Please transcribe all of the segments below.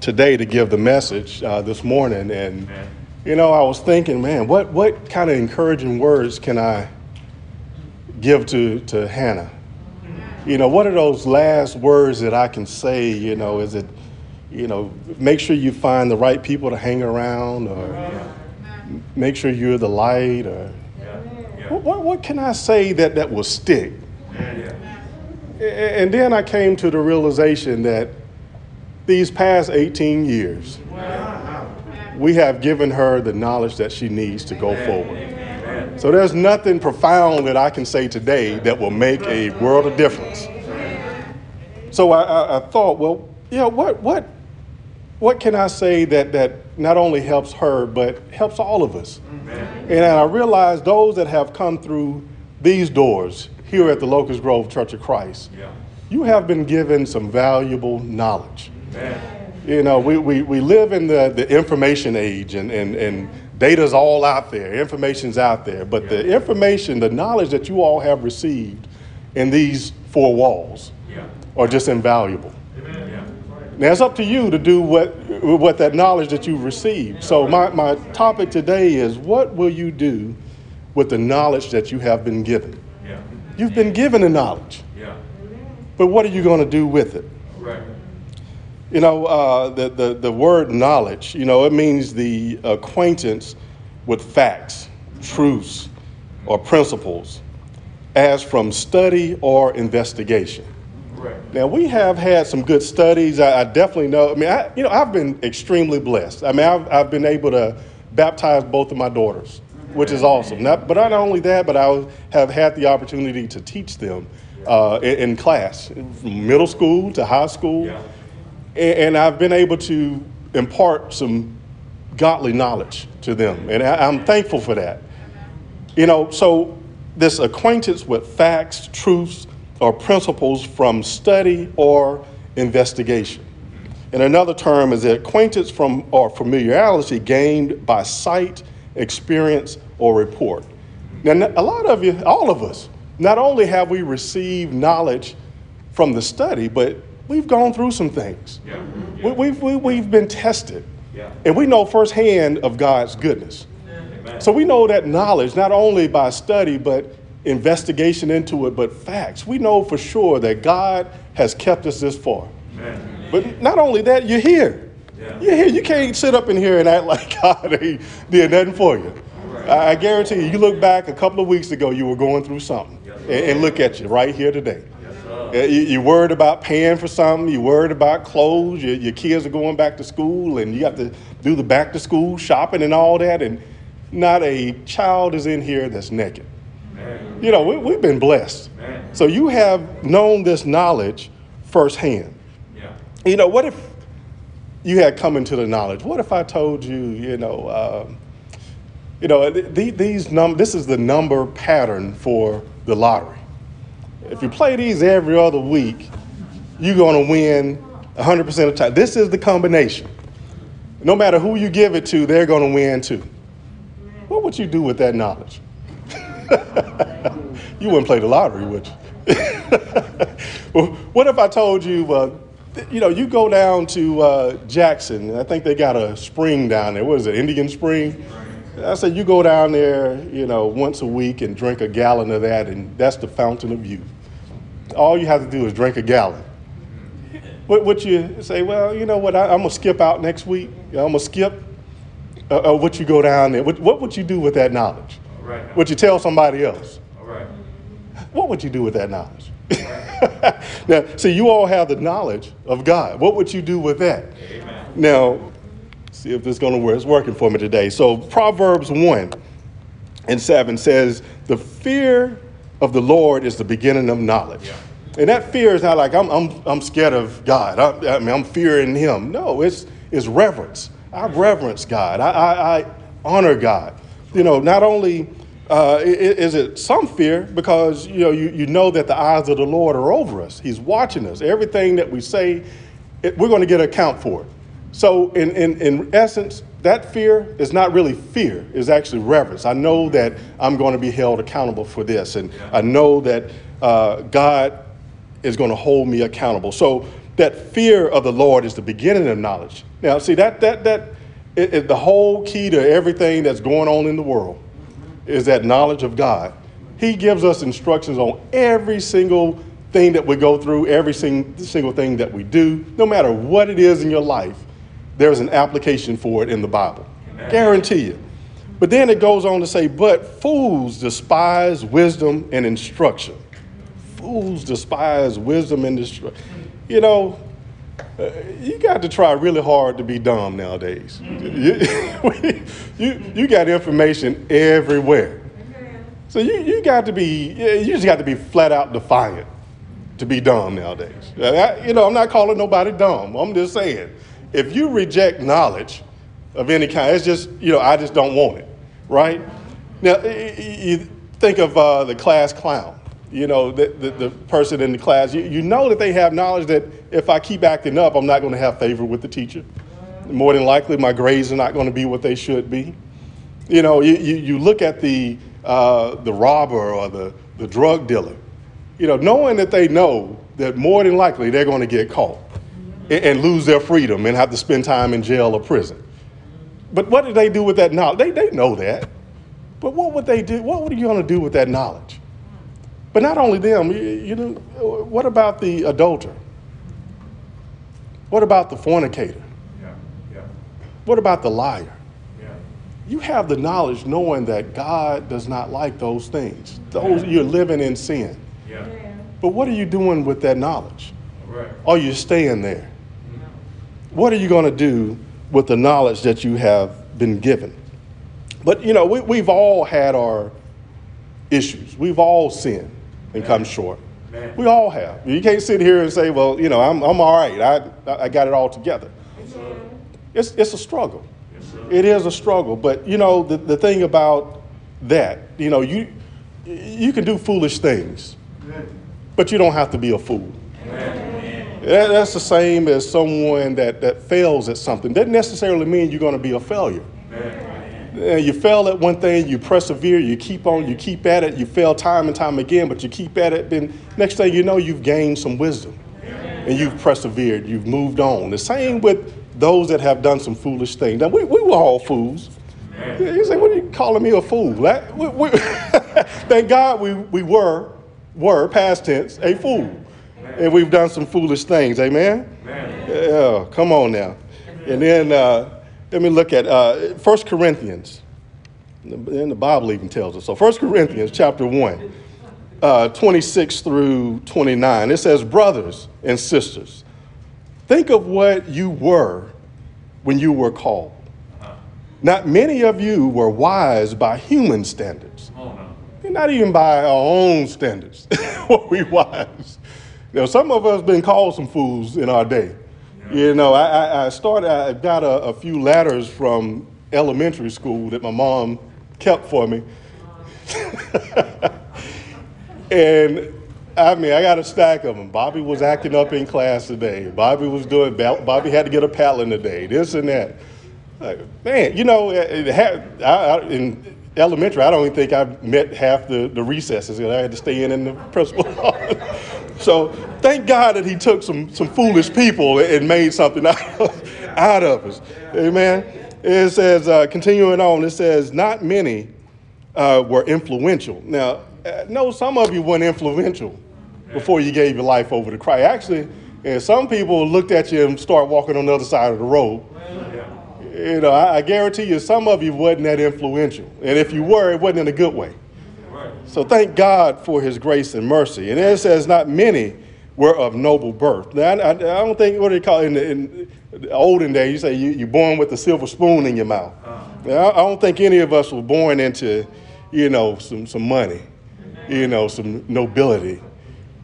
today to give the message uh, this morning, and you know, I was thinking, man, what what kind of encouraging words can I give to to Hannah? You know, what are those last words that I can say? You know, is it, you know, make sure you find the right people to hang around, or make sure you're the light, or what, what, what can I say that that will stick? And then I came to the realization that these past 18 years, we have given her the knowledge that she needs to go forward. So there's nothing profound that I can say today that will make a world of difference. So I, I, I thought, well, you know, what, what, what can I say that, that not only helps her, but helps all of us? And I realized those that have come through these doors here at the Locust Grove Church of Christ, you have been given some valuable knowledge. Amen. You know, we, we, we live in the, the information age and, and, and data's all out there, information's out there, but yeah. the information, the knowledge that you all have received in these four walls yeah. are just invaluable. Now it's up to you to do what, what that knowledge that you've received. So my, my topic today is what will you do with the knowledge that you have been given? You've been given the knowledge. But what are you going to do with it? You know, uh, the, the, the word knowledge, you know, it means the acquaintance with facts, truths, or principles as from study or investigation. Right. Now we have had some good studies. I, I, definitely know. I mean, I, you know, I've been extremely blessed. I mean, I've, I've been able to baptize both of my daughters which is awesome. Not, but not only that, but I have had the opportunity to teach them uh, in, in, class, from middle school to high school, yeah. And, I've been able to impart some godly knowledge to them, and I'm thankful for that. You know, so this acquaintance with facts, truths, or principles from study or investigation. And another term is acquaintance from or familiarity gained by sight experience, or report. Now, a lot of you, all of us, not only have we received knowledge from the study, but we've gone through some things. Yeah. Yeah. We, have we, we've been tested. Yeah. And we know firsthand of God's goodness. Amen. So we know that knowledge, not only by study, but investigation into it, but facts. We know for sure that God has kept us this far. Amen. But not only that, you're here. Yeah. you here, you can't sit up in here and act like God ain't did nothing for you. I, I guarantee you, you look back a couple of weeks ago, you were going through something. And, and, look at you right here today. Yes, you, you're worried about paying for something, you're worried about clothes, your, your kids are going back to school, and you have to do the back to school shopping and all that, and not a child is in here that's naked. Man. You know, we, have been blessed. Man. So you have known this knowledge firsthand. Yeah. You know, what if you had come into the knowledge. What if I told you, you know, um, you know, th- these num- this is the number pattern for the lottery. If you play these every other week, you're going to win 100% of the time. This is the combination. No matter who you give it to, they're going to win too. What would you do with that knowledge? you wouldn't play the lottery, would you? well, what if I told you, well, you know, you go down to uh, Jackson, I think they got a spring down there. What is it, Indian Spring? I said, you go down there, you know, once a week and drink a gallon of that, and that's the fountain of youth. All you have to do is drink a gallon. What would you say? Well, you know what? I, am gonna skip out next week. I'm gonna skip. Uh, uh, what you go down there? What, what, would you do with that knowledge? Right. Would you tell somebody else? All right. What would you do with that knowledge? now, see, you all have the knowledge of God. What would you do with that? Amen. Now, see if this is going to work. It's working for me today. So, Proverbs 1 and 7 says, The fear of the Lord is the beginning of knowledge. Yeah. And that fear is not like I'm, I'm, I'm scared of God. I, I mean, I'm fearing Him. No, it's, it's reverence. I reverence God. I, I, I honor God. You know, not only uh, is it some fear because you know you, you know that the eyes of the Lord are over us. He's watching us. Everything that we say, it, we're going to get account for it. So in, in, in essence, that fear is not really fear, it's actually reverence. I know that I'm going to be held accountable for this, and I know that uh, God is going to hold me accountable. So that fear of the Lord is the beginning of knowledge. Now, see that that that it, it, the whole key to everything that's going on in the world is that knowledge of God. He gives us instructions on every single thing that we go through, every sing, single thing that we do, no matter what it is in your life. There's an application for it in the Bible. Amen. Guarantee you. But then it goes on to say, but fools despise wisdom and instruction. Fools despise wisdom and instruction. You know, uh, you got to try really hard to be dumb nowadays. You, you, got information everywhere. So you, you got to be, you just got to be flat out defiant to be dumb nowadays. I, you know, I'm not calling nobody dumb. I'm just saying, if you reject knowledge of any kind, it's just, you know, I just don't want it right? Now, you think of uh, the class clown, you know, the, the, the, person in the class, you, you know that they have knowledge that if I keep acting up, I'm not going to have favor with the teacher. More than likely, my grades are not going to be what they should be. You know, you, you, you look at the, uh, the robber or the, the drug dealer, you know, knowing that they know that more than likely they're going to get caught and, lose their freedom and have to spend time in jail or prison. But what did they do with that knowledge? They, they know that. But what would they do? What are you going to do with that knowledge? But not only them, you, know, what about the adulterer? What about the fornicator? Yeah, yeah. What about the liar? Yeah. You have the knowledge knowing that God does not like those things. Those you're living in sin. Yeah. But what are you doing with that knowledge? Right. Are you staying there? What are you going to do with the knowledge that you have been given. But you know, we, we've all had our issues. We've all sinned and come short. Man. We all have. You can't sit here and say, well, you know, I'm, I'm all right. I, I got it all together. Yes, it's, it's a struggle. Yes, it is a struggle. But, you know, the, the thing about that, you know, you, you can do foolish things, but you don't have to be a fool. That's the same as someone that, that fails at something. Doesn't necessarily mean you're going to be a failure. Amen. You fail at one thing, you persevere, you keep on, you keep at it, you fail time and time again, but you keep at it, then next thing you know, you've gained some wisdom. And you've persevered, you've moved on. The same with those that have done some foolish things. Now, we, we were all fools. You say, what are you calling me a fool? That, we, we, thank God we, we were, were, past tense, a fool and we've done some foolish things. Amen? Amen. Yeah, come on now. And then uh, let me look at uh, 1 Corinthians. And the Bible even tells us. So 1 Corinthians chapter 1, uh, 26 through 29. It says, Brothers and sisters, think of what you were when you were called. Not many of you were wise by human standards. Oh, no. Not even by our own standards were we wise. Know, some of us been called some fools in our day. You know, I, I started, I got a, a, few letters from elementary school that my mom kept for me. and I mean, I got a stack of them. Bobby was acting up in class today. Bobby was doing, Bobby had to get a paddling today, this and that. Like, man, you know, eh, eh, in elementary, I don't even think I met half the, the recesses. That I had to stay in in the principal office. So thank God that he took some, some foolish people and made something out, out of us. Amen. It says, uh, continuing on, it says, not many uh, were influential. Now, uh, no, some of you weren't influential before you gave your life over to Christ. Actually, and some people looked at you and start walking on the other side of the road. You know, I, I guarantee you, some of you wasn't that influential. And if you were, it wasn't in a good way. So thank God for his grace and mercy. And then it says, not many were of noble birth. Now, I, I, don't think, what do you call it, in the, in the olden days, you say you, you're born with a silver spoon in your mouth. Now, I don't think any of us were born into, you know, some, some money, you know, some nobility.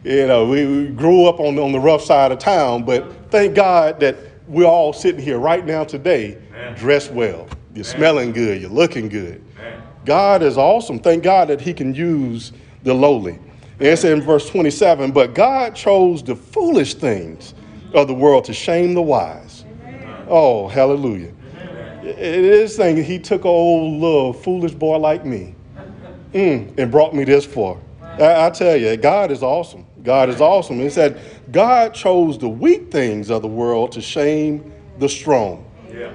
You know, we, we grew up on, on the rough side of town, but thank God that we're all sitting here right now today dressed well. You're smelling good, you're looking good. God is awesome. Thank God that He can use the lowly. And it says in verse 27 But God chose the foolish things of the world to shame the wise. Oh, hallelujah. It is saying He took an old little foolish boy like me mm, and brought me this far. I, I tell you, God is awesome. God is awesome. It said, God chose the weak things of the world to shame the strong. Yeah.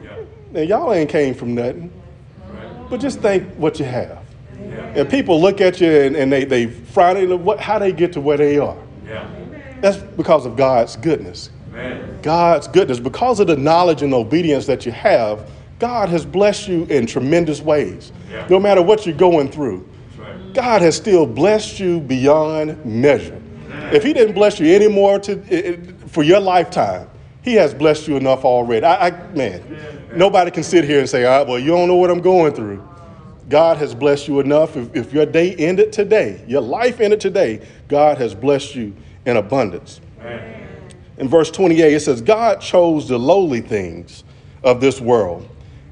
yeah. Now, y'all ain't came from nothing. But just think what you have. Yeah. And people look at you and, and they, they frown what, how they get to where they are. Yeah. That's because of God's goodness. Amen. God's goodness. Because of the knowledge and obedience that you have, God has blessed you in tremendous ways. Yeah. No matter what you're going through, right. God has still blessed you beyond measure. If He didn't bless you anymore to, for your lifetime, He has blessed you enough already. I, I man, nobody can sit here and say, "All right, well, you don't know what I'm going through." God has blessed you enough. If, if your day ended today, your life ended today, God has blessed you in abundance. Amen. In verse 28, it says, God chose the lowly things of this world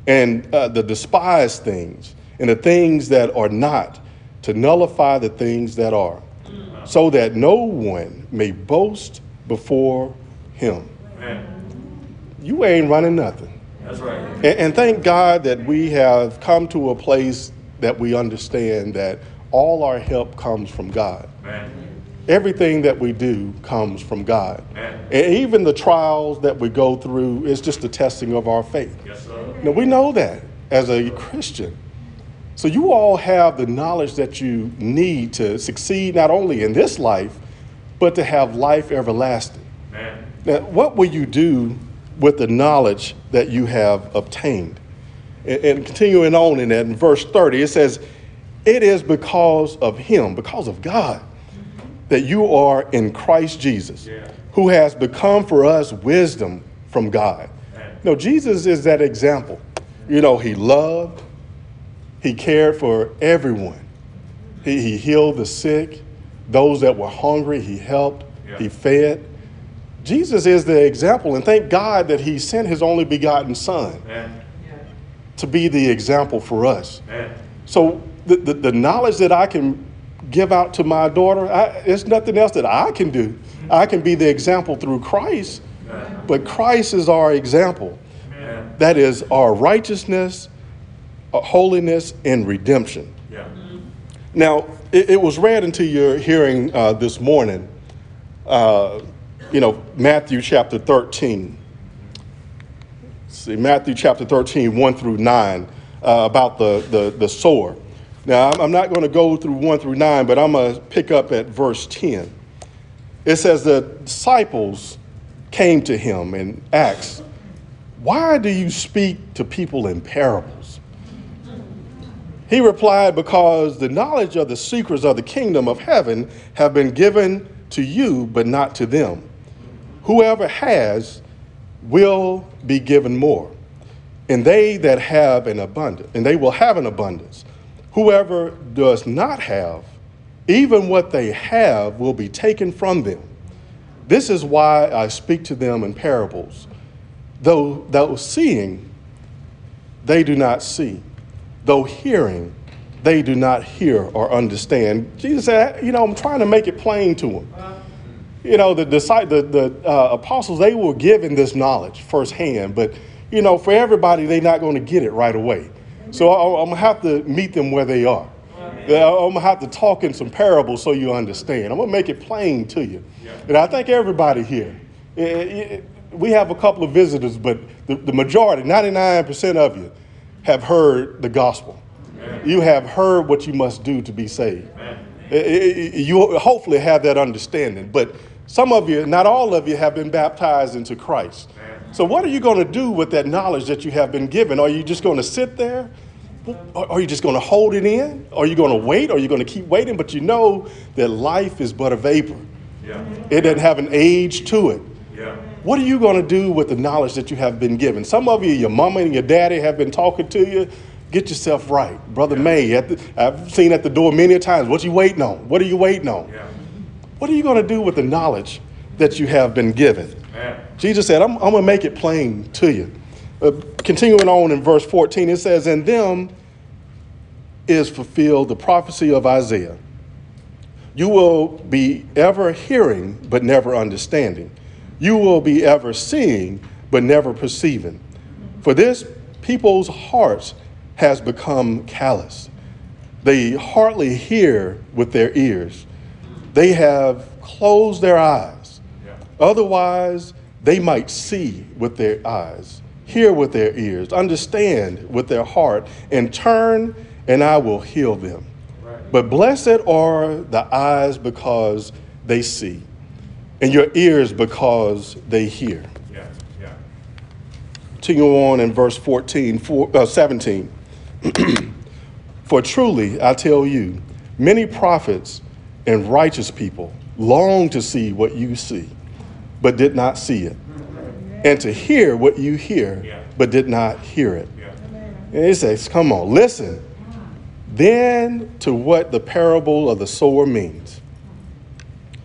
and uh, the despised things and the things that are not to nullify the things that are, so that no one may boast before him. Amen. You ain't running nothing. That's right. And, and thank God that we have come to a place that we understand that all our help comes from God. Amen. Everything that we do comes from God. Amen. And even the trials that we go through is just a testing of our faith. Yes, sir. Now, we know that as a Christian. So, you all have the knowledge that you need to succeed not only in this life, but to have life everlasting. Amen. Now, what will you do with the knowledge that you have obtained? And, and continuing on in that, in verse 30, it says, It is because of Him, because of God, that you are in Christ Jesus, yeah. who has become for us wisdom from God. No, Jesus is that example. You know, he loved, he cared for everyone. He, he healed the sick, those that were hungry, he helped, yeah. he fed. Jesus is the example, and thank God that he sent his only begotten Son to be the example for us. So, the, the, the knowledge that I can give out to my daughter, I, it's nothing else that I can do. I can be the example through Christ, but Christ is our example. That is our righteousness, our uh, holiness, and redemption. Yeah. Now, it, it, was read into your hearing uh, this morning, uh, you know, Matthew chapter 13. See, Matthew chapter 13, 1 through 9, uh, about the, the, the sower. Now, I'm not going to go through 1 through 9, but I'm going to pick up at verse 10. It says, The disciples came to him and asked, Why do you speak to people in parables? He replied, Because the knowledge of the secrets of the kingdom of heaven have been given to you, but not to them. Whoever has will be given more, and they that have an abundance, and they will have an abundance. Whoever does not have, even what they have will be taken from them. This is why I speak to them in parables. Though, though seeing, they do not see. Though hearing, they do not hear or understand. Jesus said, You know, I'm trying to make it plain to them. You know, the, the, the uh, apostles, they were given this knowledge firsthand, but, you know, for everybody, they're not going to get it right away. So I, am going to have to meet them where they are. I'm going to have to talk in some parables so you understand. I'm going to make it plain to you. And I think everybody here, it, it, we have a couple of visitors, but the, the majority, 99% of you, have heard the gospel. Amen. You have heard what you must do to be saved. It, you hopefully have that understanding. But some of you, not all of you, have been baptized into Christ. So, what are you going to do with that knowledge that you have been given? Are you just going to sit there? Are you just going to hold it in? Are you going to wait? Are you going to keep waiting? But you know that life is but a vapor. Yeah. It doesn't have an age to it. Yeah. What are you going to do with the knowledge that you have been given? Some of you, your mama and your daddy have been talking to you. Get yourself right. Brother yeah. May, the, I've seen at the door many times. What you waiting on? What are you waiting on? What are you going to do with the knowledge that you have been given? Jesus said, I'm, I'm going to make it plain to you. Uh, continuing on in verse 14, it says, In them is fulfilled the prophecy of Isaiah. You will be ever hearing, but never understanding. You will be ever seeing, but never perceiving. For this people's hearts has become callous. They hardly hear with their ears. They have closed their eyes. Yeah. Otherwise, they might see with their eyes, hear with their ears, understand with their heart, and turn, and I will heal them. Right. But blessed are the eyes because they see, and your ears because they hear. Yeah. Yeah. Continue on in verse 14, four, uh, 17. For truly, I tell you, many prophets and righteous people long to see what you see, but did not see it, and to hear what you hear, but did not hear it. And it says, Come on, listen. Then to what the parable of the sower means.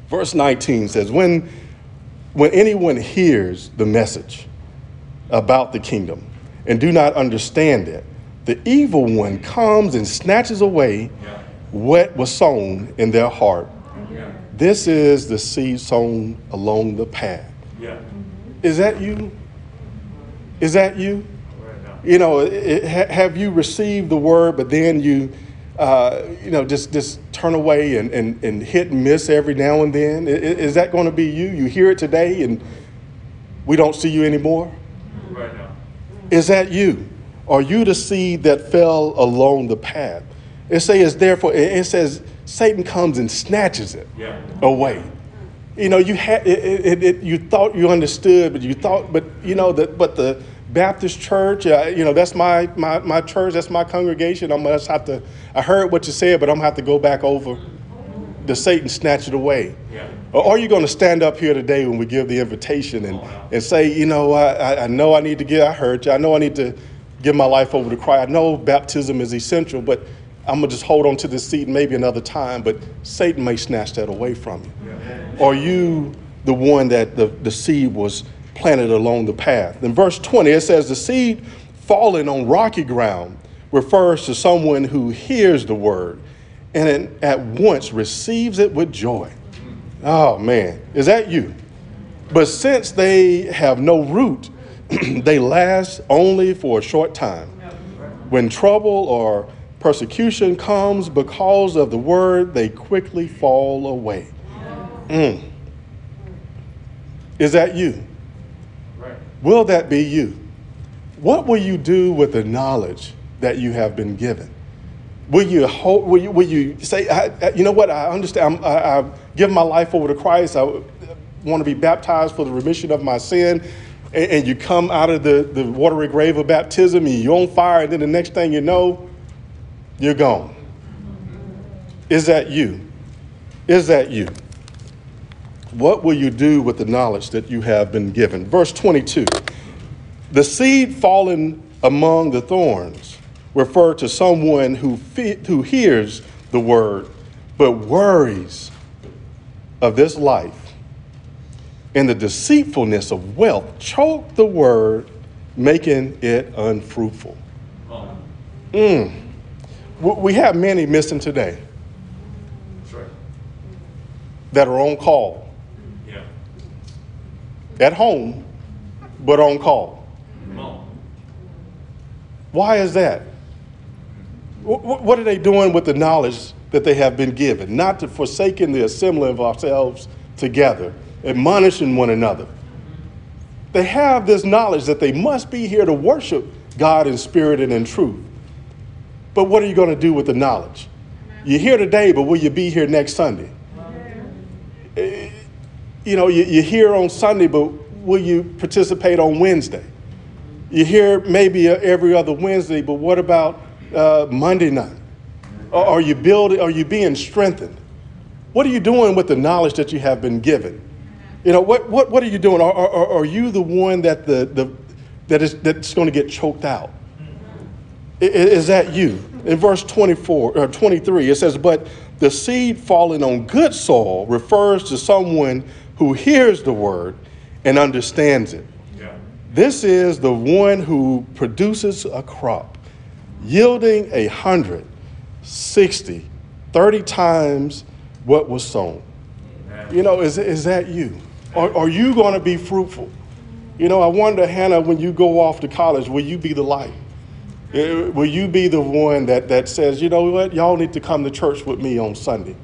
Verse 19 says, When, when anyone hears the message about the kingdom and do not understand it, the evil one comes and snatches away Yeah. What was sown in their heart. Yeah. This is the seed sown along the path. Yeah. Is that you? Is that you? You know, it, ha- have you received the word, but then you, uh, you know, just just turn away and, and, and hit and miss every now and then? I- i- Is that going to be you? You hear it today and we don't see you anymore? Right now. Is that you? Are you the seed that fell along the path? It says, therefore, it says Satan comes and snatches it Yeah. away. You know, you had it, it, it, you thought you understood, but you thought, but you know that, but the Baptist church, uh, you know, that's my, my my church, that's my congregation. I'm gonna have to. I heard what you said, but I'm gonna have to go back over. The Satan snatch it away. Yeah. Or are you going to stand up here today when we give the invitation and, and say, you know, I, I- I know I need to get, I heard you, I know I need to give my life over to Christ. I know baptism is essential, but I'm to just hold on to this seat maybe another time, but Satan may snatch that away from you. Are you the one that the, the seed was planted along the path? In verse 20, it says, The seed falling on rocky ground refers to someone who hears the word and at once receives it with joy. Oh man, is that you? But since they have no root, they last only for a short time. When trouble or persecution comes because of the word, they quickly fall away. Mm. Is that you? Right. Will that be you? What will you do with the knowledge that you have been given? Will you, hold, will you, will you say, I, I- you know what, I understand, I'm, I, I've my life over to Christ, I want to be baptized for the remission of my sin, and, and you come out of the, the watery grave of baptism, and you're on fire, and then the next thing you know, you're gone. Is that you? Is that you? What will you do with the knowledge that you have been given? Verse 22 The seed fallen among the thorns refer to someone who, fe- who hears the word but worries of this life and the deceitfulness of wealth choke the word, making it unfruitful. Oh. We have many missing today right. that are on call, Yeah. at home, but on call. Why is that? Wh- wh- What are they doing with the knowledge that they have been given? Not to forsaking the assembly of ourselves together, admonishing one another. They have this knowledge that they must be here to worship God in spirit and in truth. But what are you going to do with the knowledge? You're here today, but will you be here next Sunday? Eh, You know, you- you're here on Sunday, but will you participate on Wednesday? You hear maybe uh, every other Wednesday, but what about uh, Monday night? Are are you building? Are you being strengthened? What are you doing with the knowledge that you have been given? You know, what, what, what are you doing? Are, are, are you the one that, the, the, that is, that's going to get choked out? Is that you? In verse 24 or 23, it says, But the seed falling on good soil refers to someone who hears the word and understands it. Yeah. This is the one who produces a crop, yielding a hundred, sixty, thirty times what was sown. You know, is, is that you? Are, are you going to be fruitful? You know, I wonder, Hannah, when you go off to college, will you be the light? Uh, Will you be the one that, that says, you know what, y'all need to come to church with me on Sunday?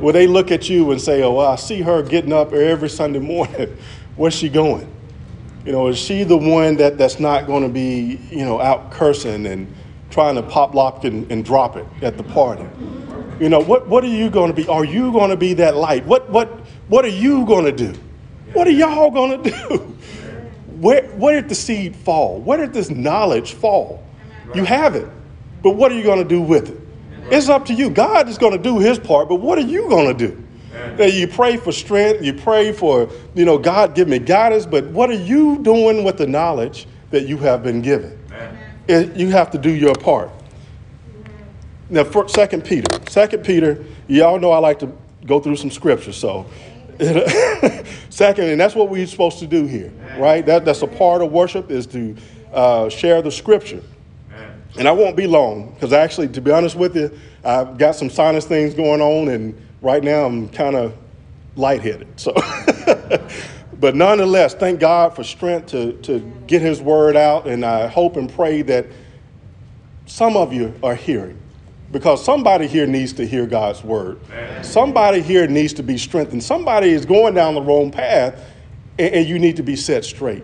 Will they look at you and say, oh, well, I see her getting up every Sunday morning. Where's she going? You know, is she the one that, that's not going to be, you know, out cursing and trying to pop lock and, and drop it at the party? You know, what, what are you going to be? Are you going to be that light? What, what, what are you going to do? What are y'all going to do? Where, where did the seed fall? Where did this knowledge fall? You have it, but what are you going to do with it? It's up to you. God is going to do his part, but what are you going to do? You pray for strength, you pray for, you know, God give me guidance, but what are you doing with the knowledge that you have been given? It- you have to do your part. Now, for Second Peter, Second Peter, y'all know I like to go through some scripture. So, second, and that's what we're supposed to do here, right? That, that's a part of worship is to uh, share the scripture. And I won't be long because actually, to be honest with you, I've got some sinus things going on, and right now I'm kind of lightheaded. So, but nonetheless, thank God for strength to, to get His word out, and I hope and pray that some of you are hearing because somebody here needs to hear God's word. Somebody here needs to be strengthened. Somebody is going down the wrong path and, and you need to be set straight.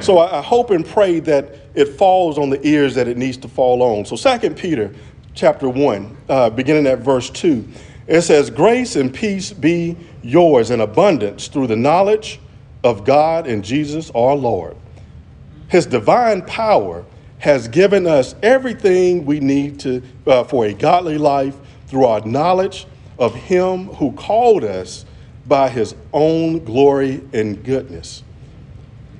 So I, I hope and pray that it falls on the ears that it needs to fall on. So Second Peter chapter 1, uh, beginning at verse 2, it says, Grace and peace be yours in abundance through the knowledge of God and Jesus our Lord. His divine power has given us everything we need to, uh, for a godly life through our knowledge of Him who called us by His own glory and goodness.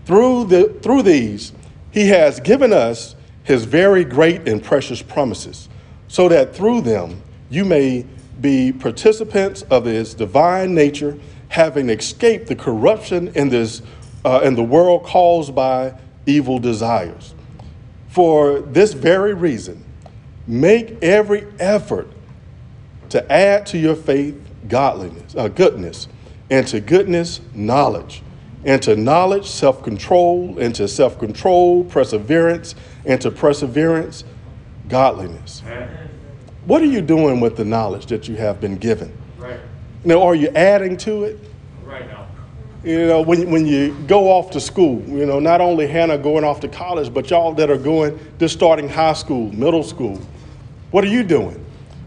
Through, the, through these, He has given us His very great and precious promises, so that through them you may be participants of His divine nature, having escaped the corruption in, this, uh, in the world caused by evil desires. For this very reason, make every effort to add to your faith godliness, uh, goodness, and to goodness, knowledge, and to knowledge, self control, into self control, perseverance, into perseverance, godliness. What are you doing with the knowledge that you have been given? Right. Now, are you adding to it? Right now. You know, when, when you go off to school, you know, not only Hannah going off to college, but y'all that are going, just starting high school, middle school, what are you doing?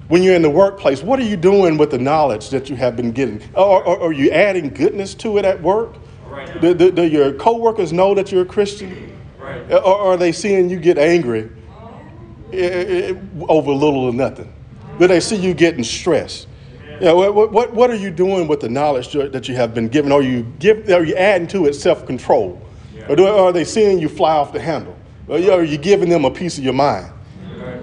When you're in the workplace, what are you doing with the knowledge that you have been getting? Or, or, are you adding goodness to it at work? Right. Do, do, do your coworkers know that you're a Christian? Right. Or are they seeing you get angry eh, eh, over little or nothing? Do they see you getting stressed? You know, what, what, what are you doing with the knowledge that you have been given? Are you, give, are you adding to it self control? Or do, are they seeing you fly off the handle? Or are you giving them a piece of your mind?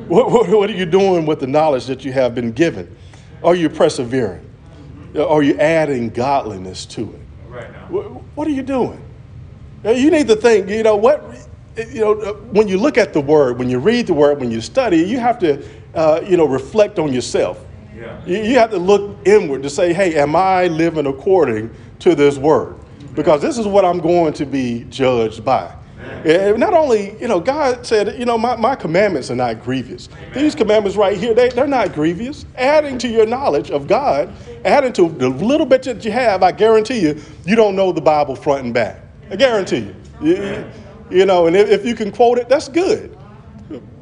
What, what, what are you doing with the knowledge that you have been given? Are you persevering? Are you adding godliness to it? Right now. What, are you doing? You need to think, you know, what, you know, uh, when you look at the word, when you read the word, when you study, you have to, uh, you know, reflect on yourself. Yeah. You, you have to look inward to say, hey, am I living according to this word? Because this is what I'm going to be judged by. And not only, you know, God said, you know, my, my commandments are not grievous. These commandments right here, they, they're not grievous. Adding to your knowledge of God, adding to the little bit that you have, I guarantee you, you don't know the Bible front and back. I guarantee you. You, you know, and if, if you can quote it, that's good.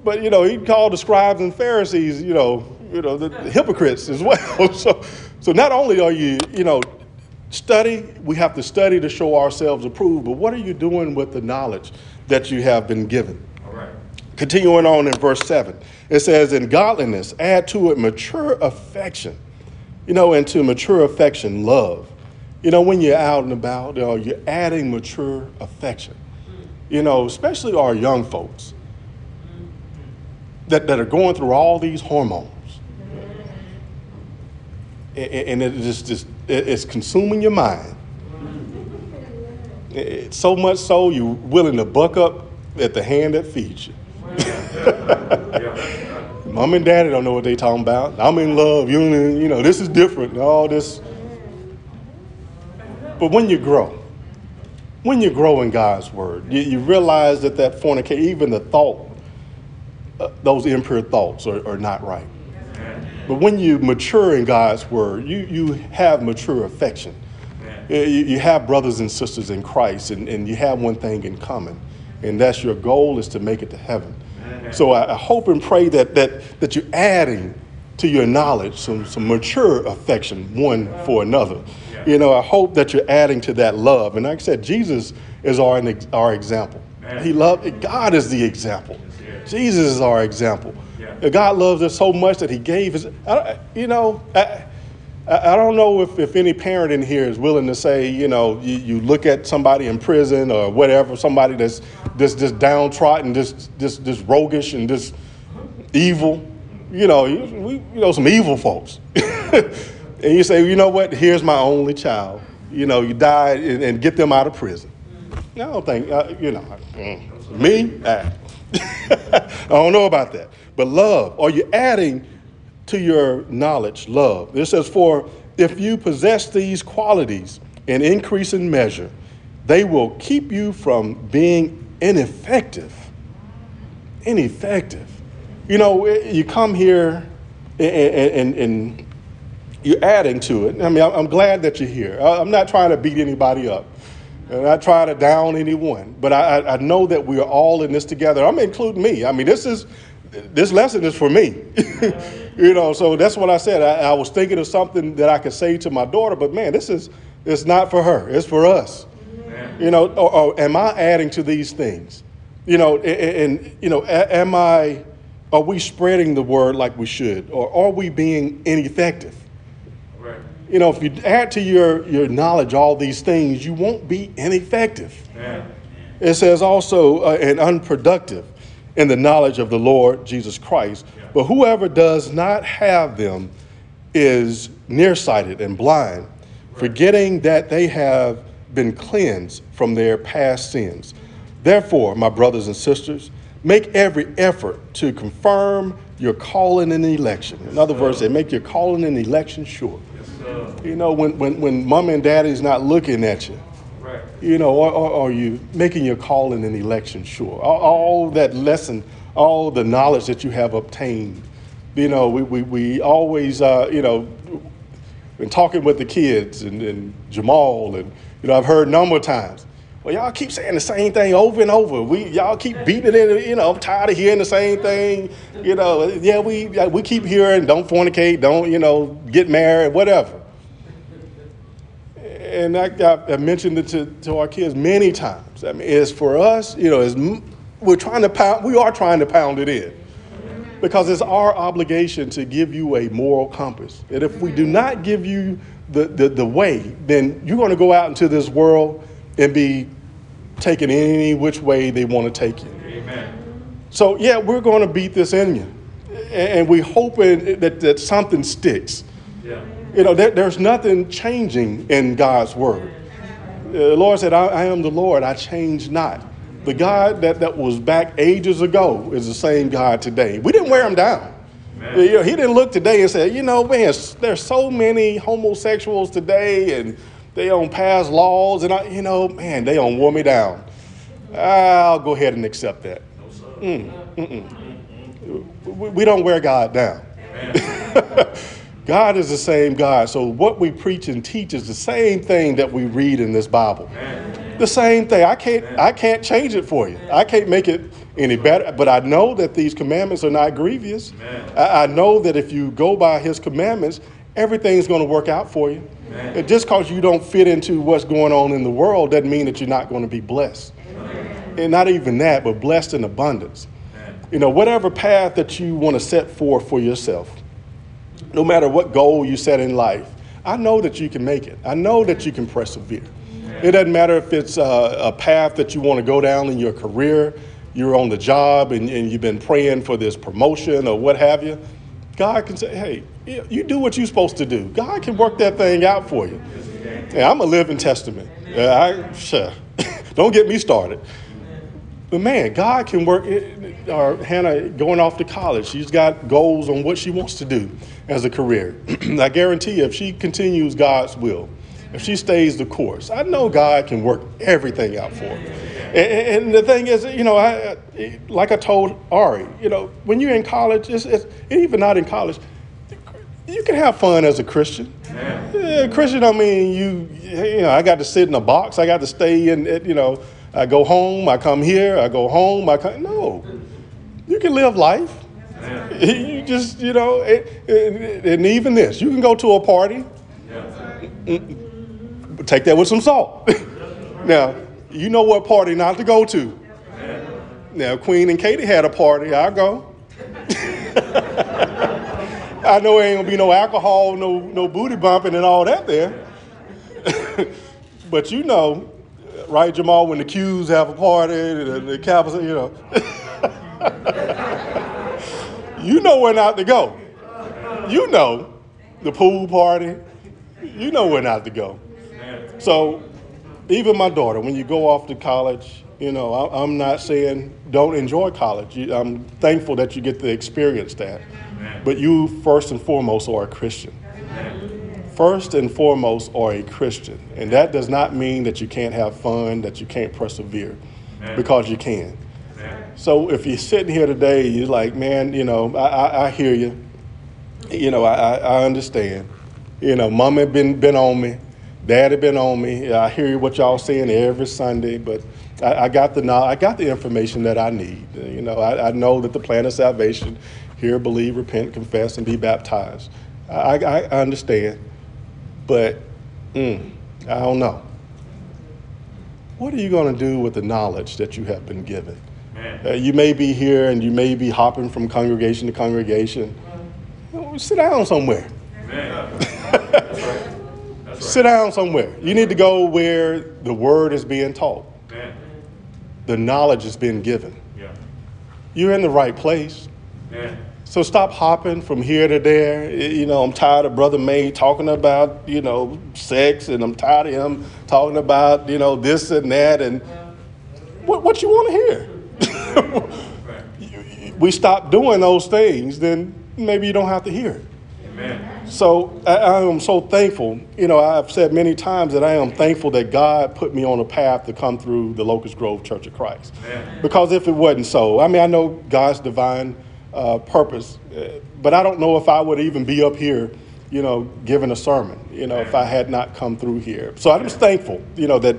But, you know, he called the scribes and Pharisees, you know, you know, the, the hypocrites as well. So, so not only are you, you know, study, we have to study to show ourselves approved, but what are you doing with the knowledge that you have been given? All right. Continuing on in verse 7, it says, In godliness, add to it mature affection. You know, and to mature affection, love. You know, when you're out and about, you know, you're adding mature affection. You know, especially our young folks that, that are going through all these hormones. And it is just, it- it's consuming your mind. It- so much so you're willing to buck up at the hand that feeds you. Mom and daddy don't know what they talking about. I'm in love. You you know this is different. All this. But when you grow, when you grow in God's word, you, you realize that that fornication, even the thought, uh, those impure thoughts are, are not right. But when you mature in God's word, you, you have mature affection. You, you have brothers and sisters in Christ, and, and you have one thing in common, and that's your goal is to make it to heaven. So I, I hope and pray that, that, that you're adding to your knowledge some, some mature affection one for another. You know, I hope that you're adding to that love. And like I said, Jesus is our, our example. He loved, God is the example. Jesus is our example. God loves us so much that he gave his, you know, I, I don't know if, if any parent in here is willing to say, you know, you, you look at somebody in prison or whatever, somebody that's just, just downtrodden, just, just, just roguish and just evil. You know, we, you know, some evil folks. and you say, you know what, here's my only child. You know, you die and, and get them out of prison. I don't think, uh, you know, mm, me? Ah. I don't know about that. But love, are you adding to your knowledge love? It says, For if you possess these qualities in increasing measure, they will keep you from being ineffective. Ineffective. You know, eh, you come here and, and, and you're adding to it. I mean, I'm glad that you're here. I'm not trying to beat anybody up. And I try to down anyone, but I, I know that we are all in this together. I'm including me. I mean, this is this lesson is for me. you know, so that's what I said. I, I, was thinking of something that I could say to my daughter, but man, this is it's not for her. It's for us. You know, or, or, am I adding to these things? You know, and, and you know, am I? Are we spreading the word like we should, or are we being ineffective? Right. You know, if you add to your your knowledge all these things, you won't be ineffective. Yeah. It says also uh, and unproductive in the knowledge of the Lord Jesus Christ. But whoever does not have them is nearsighted and blind, forgetting that they have been cleansed from their past sins. Therefore, my brothers and sisters, make every effort to confirm your calling and election. In other words, they make your calling and election sure. You know, when, when, when mom and daddy's not looking at you, you know, or, are you making your call in an election sure? All, all, that lesson, all the knowledge that you have obtained. You know, we, we, we always, uh, you know, been talking with the kids and, and Jamal, and, you know, I've heard a number of times, well, y'all keep saying the same thing over and over. We y'all keep beating it. You know, I'm tired of hearing the same thing. You know, yeah, we we keep hearing, don't fornicate, don't you know, get married, whatever and I, I mentioned it to, to our kids many times. I mean, it's for us, you know, it's, we're trying to pound, we are trying to pound it in because it's our obligation to give you a moral compass. And if we do not give you the, the, the way, then you're going to go out into this world and be taken any which way they want to take you. Amen. So, yeah, we're going to beat this in you. And we hoping that, that something sticks. Yeah. You know, there, there's nothing changing in God's word. Uh, the Lord said, I, I am the Lord, I change not. The God that, that was back ages ago is the same God today. We didn't wear him down. You know, he didn't look today and say, you know, man, there's so many homosexuals today and they don't pass laws and, I, you know, man, they don't wear me down. I'll go ahead and accept that. Mm, mm, mm. we don't wear God down. God is the same God. So what we preach and teach is the same thing that we read in this Bible. Amen. The same thing. I can't I can't change it for you. I can't make it any better. But I know that these commandments are not grievous. I, I, know that if you go by his commandments, everything's going to work out for you. And just because you don't fit into what's going on in the world doesn't mean that you're not going to be blessed. Amen. And not even that, but blessed in abundance. Amen. You know, whatever path that you want to set forth for yourself no matter what goal you set in life, I know that you can make it. I know that you can persevere. It doesn't matter if it's a, a path that you want to go down in your career, you're on the job and, and you've been praying for this promotion or what have you. God can say, hey, you do what you're supposed to do. God can work that thing out for you. And I'm a living testament. I, sure. Don't get me started. But man, God can work. Eh, or Hannah going off to college, she's got goals on what she wants to do as a career. I guarantee you, if she continues God's will, if she stays the course, I know God can work everything out for her. And, and the thing is, you know, I, like I told Ari, you know, when you're in college, it's, it's, even not in college, you can have fun as a Christian. Yeah, Christian, I mean, you, you know, I got to sit in a box. I got to stay in, it, you know, I go home, I come here, I go home, I come, no. You can live life. You just, you know, it, it, and even this, you can go to a party, take that with some salt. now, you know what party not to go to. Now, Queen and Katie had a party, I go. I know there ain't gonna be no alcohol, no no booty bumping and all that there. but you know, right, Jamal, when the Qs have a party, the, the you know, you know where not to go. You know, the pool party, you know where not to go. So, even my daughter, when you go off to college, you know, I, I'm not saying don't enjoy college. You- I'm thankful that you get to experience that. But you, first and foremost, are a Christian. First and foremost, are a Christian. And that does not mean that you can't have fun, that you can't persevere, because you can. So if you're sitting here today, you're like, man, you know, I, I, I hear you. You know, I, I, I understand. You know, mom had been, been on me. Dad had been on me. I hear what y'all saying every Sunday, but I, I got the I got the information that I need. You know, I, I know that the plan of salvation, hear, believe, repent, confess, and be baptized. I, I understand, but mm, I don't know. What are you going to do with the knowledge that you have been given? Uh, you may be here and you may be hopping from congregation to congregation. Sit down somewhere. Sit down somewhere. You need to go where the word is being taught, the knowledge is being given. You're in the right place. So stop hopping from here to there. You know, I'm tired of Brother May talking about, you know, sex, and I'm tired of him talking about, you know, this and that, and what, what you want to hear. we stop doing those things, then maybe you don't have to hear it. Amen. So I, I am so thankful. You know, I've said many times that I am thankful that God put me on a path to come through the Locust Grove Church of Christ. Because if it wasn't so, I mean, I know God's divine uh, purpose, but I don't know if I would even be up here, you know, giving a sermon, you know, if I had not come through here. So I'm just thankful, you know, that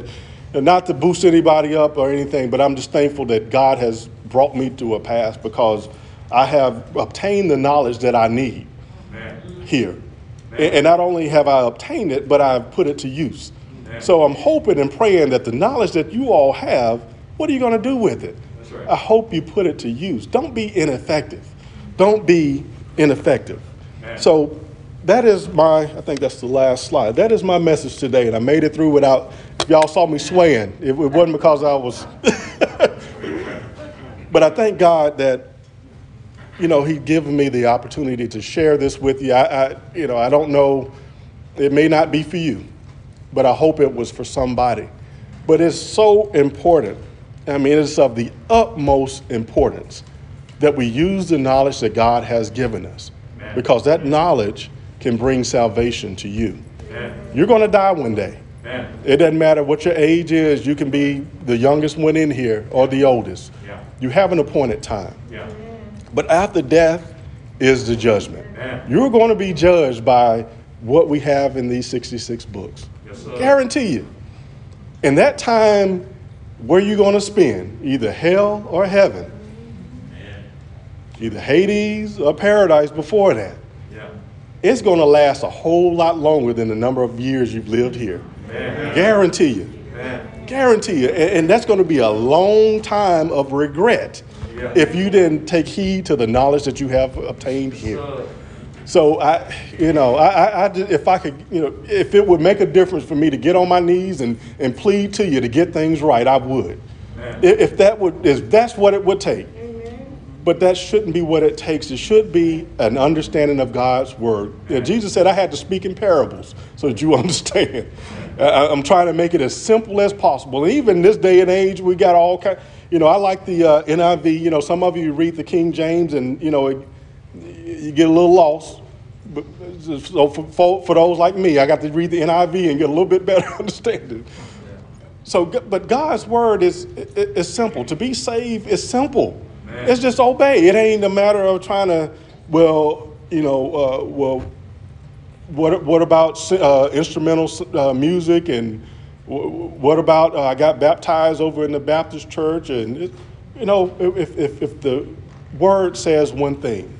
not to boost anybody up or anything, but I'm just thankful that God has brought me to a path because I have obtained the knowledge that I need here. And, and not only have I obtained it, but I've put it to use. So I'm hoping and praying that the knowledge that you all have, what are you going to do with it? Right. I hope you put it to use. Don't be ineffective. Don't be ineffective. So that is my, I think that's the last slide. That is my message today, and I made it through without, y'all saw me swaying, it, it wasn't because I was, but I thank God that you know, he'd given me the opportunity to share this with you. I, I, you know, I don't know, it may not be for you, but I hope it was for somebody. But it's so important. I mean, it's of the utmost importance that we use the knowledge that God has given us, because that knowledge can bring salvation to you. You're going to die one day. It doesn't matter what your age is. You can be the youngest one in here or the oldest. Yeah. You have an appointed time. Yeah. But after death is the judgment. Amen. You're going to be judged by what we have in these 66 books. Yes, sir. Guarantee you. And that time, where you going to spend? Either hell or heaven. Either Hades or paradise before that. Yeah. It's going to last a whole lot longer than the number of years you've lived here. Guarantee you. Amen. Guarantee you. And, and that's going to be a long time of regret Yeah. if you didn't take heed to the knowledge that you have obtained here. So I, you know, I, I, I ju- if I could, you know, if it would make a difference for me to get on my knees and, and plead to you to get things right, I would. Amen. If, if that would, if that's what it would take. But that shouldn't be what it takes. It should be an understanding of God's word. You know, Jesus said, I had to speak in parables so that you understand. I, I'm trying to make it as simple as possible. And even this day and age, we got all kind. You know, I like the uh, NIV. You know, some of you read the King James, and you know, it, you get a little lost. But, so for, for, for those like me, I got to read the NIV and get a little bit better understanding. So, but God's word is is simple. To be saved is simple. It's just obey. It ain't a matter of trying to, well, you know, uh, well, what, what about uh, instrumental uh, music and what about uh, I got baptized over in the Baptist church and it, you know if, if, if the word says one thing,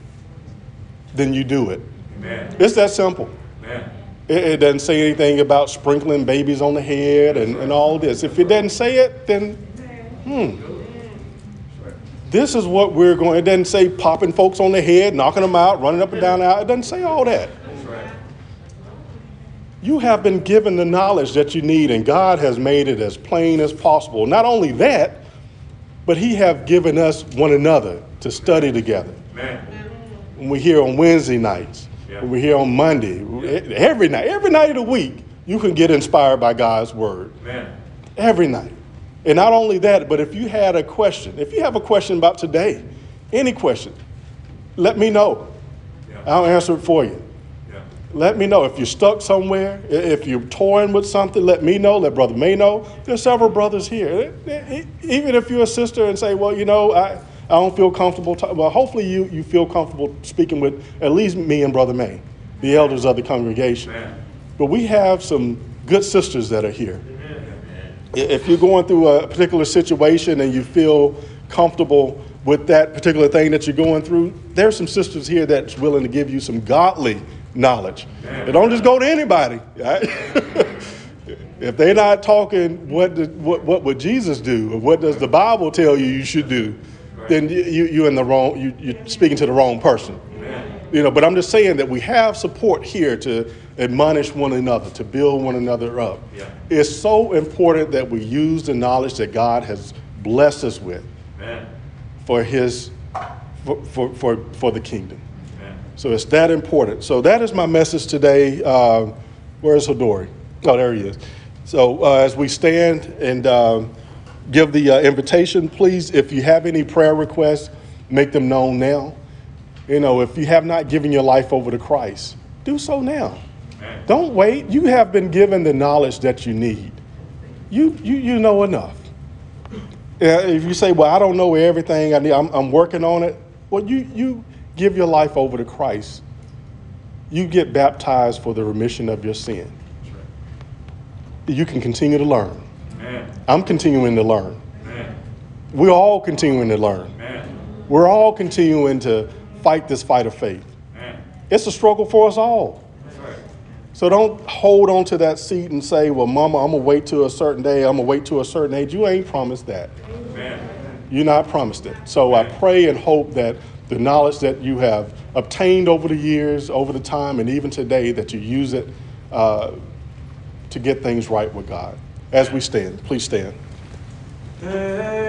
then you do it. Amen. It's that simple. Amen. It, it doesn't say anything about sprinkling babies on the head and, and all this. If it doesn't say it, then hmm. This is what we're going. It doesn't say popping folks on the head, knocking them out, running up and down the aisle. It doesn't say all that. You have been given the knowledge that you need, and God has made it as plain as possible. Not only that, but He have given us one another to study together. Amen. When we're here on Wednesday nights, Yeah. when we're here on Monday, every night, every night of the week, you can get inspired by God's word. Amen. Every night. And not only that, but if you had a question, if you have a question about today, any question, let me know. Yeah. I'll answer it for you. Let me know if you're stuck somewhere. If you're toying with something, let me know. Let Brother May know. There's several brothers here. Even if you're a sister and say, well, you know, I, I don't feel comfortable. ta- well, hopefully you, you feel comfortable speaking with at least me and Brother May, the elders of the congregation. Amen. But we have some good sisters that are here. I- If you're going through a particular situation and you feel comfortable with that particular thing that you're going through, there's some sisters here that's willing to give you some godly knowledge. They don't just go to anybody. right? if they're not talking what, did, what what would Jesus do or what does the Bible tell you you should do, then you, you, you're in the wrong. You, you're speaking to the wrong person. You know, but I'm just saying that we have support here to admonish one another, to build one another up. Yeah. It's so important that we use the knowledge that God has blessed us with Amen. for His, for, for, for, for the kingdom. Amen. So it's that important. So that is my message today. Uh, where's Hodori? Oh, there he is. So uh, as we stand and um give the uh, invitation, please, if you have any prayer requests, make them known now. You know, if you have not given your life over to Christ, do so now. Amen. Don't wait. You have been given the knowledge that you need. You, you, you know enough. Yeah, if you say, well, I don't know everything I need, I'm, I'm working on it, well, you, you give your life over to Christ. You get baptized for the remission of your sin. Right. You can continue to learn. I'm continuing to learn. We're all continuing to learn. We're all continuing to fight this fight of faith. It's a struggle for us all. So don't hold on to that seat and say, well, mama, I'm going to wait till a certain day. I'm going to wait till a certain age. You ain't promised that. You're not promised it. So I pray and hope that the knowledge that you have obtained over the years, over the time, and even today, that you use it uh, to get things right with God. As we stand, please stand.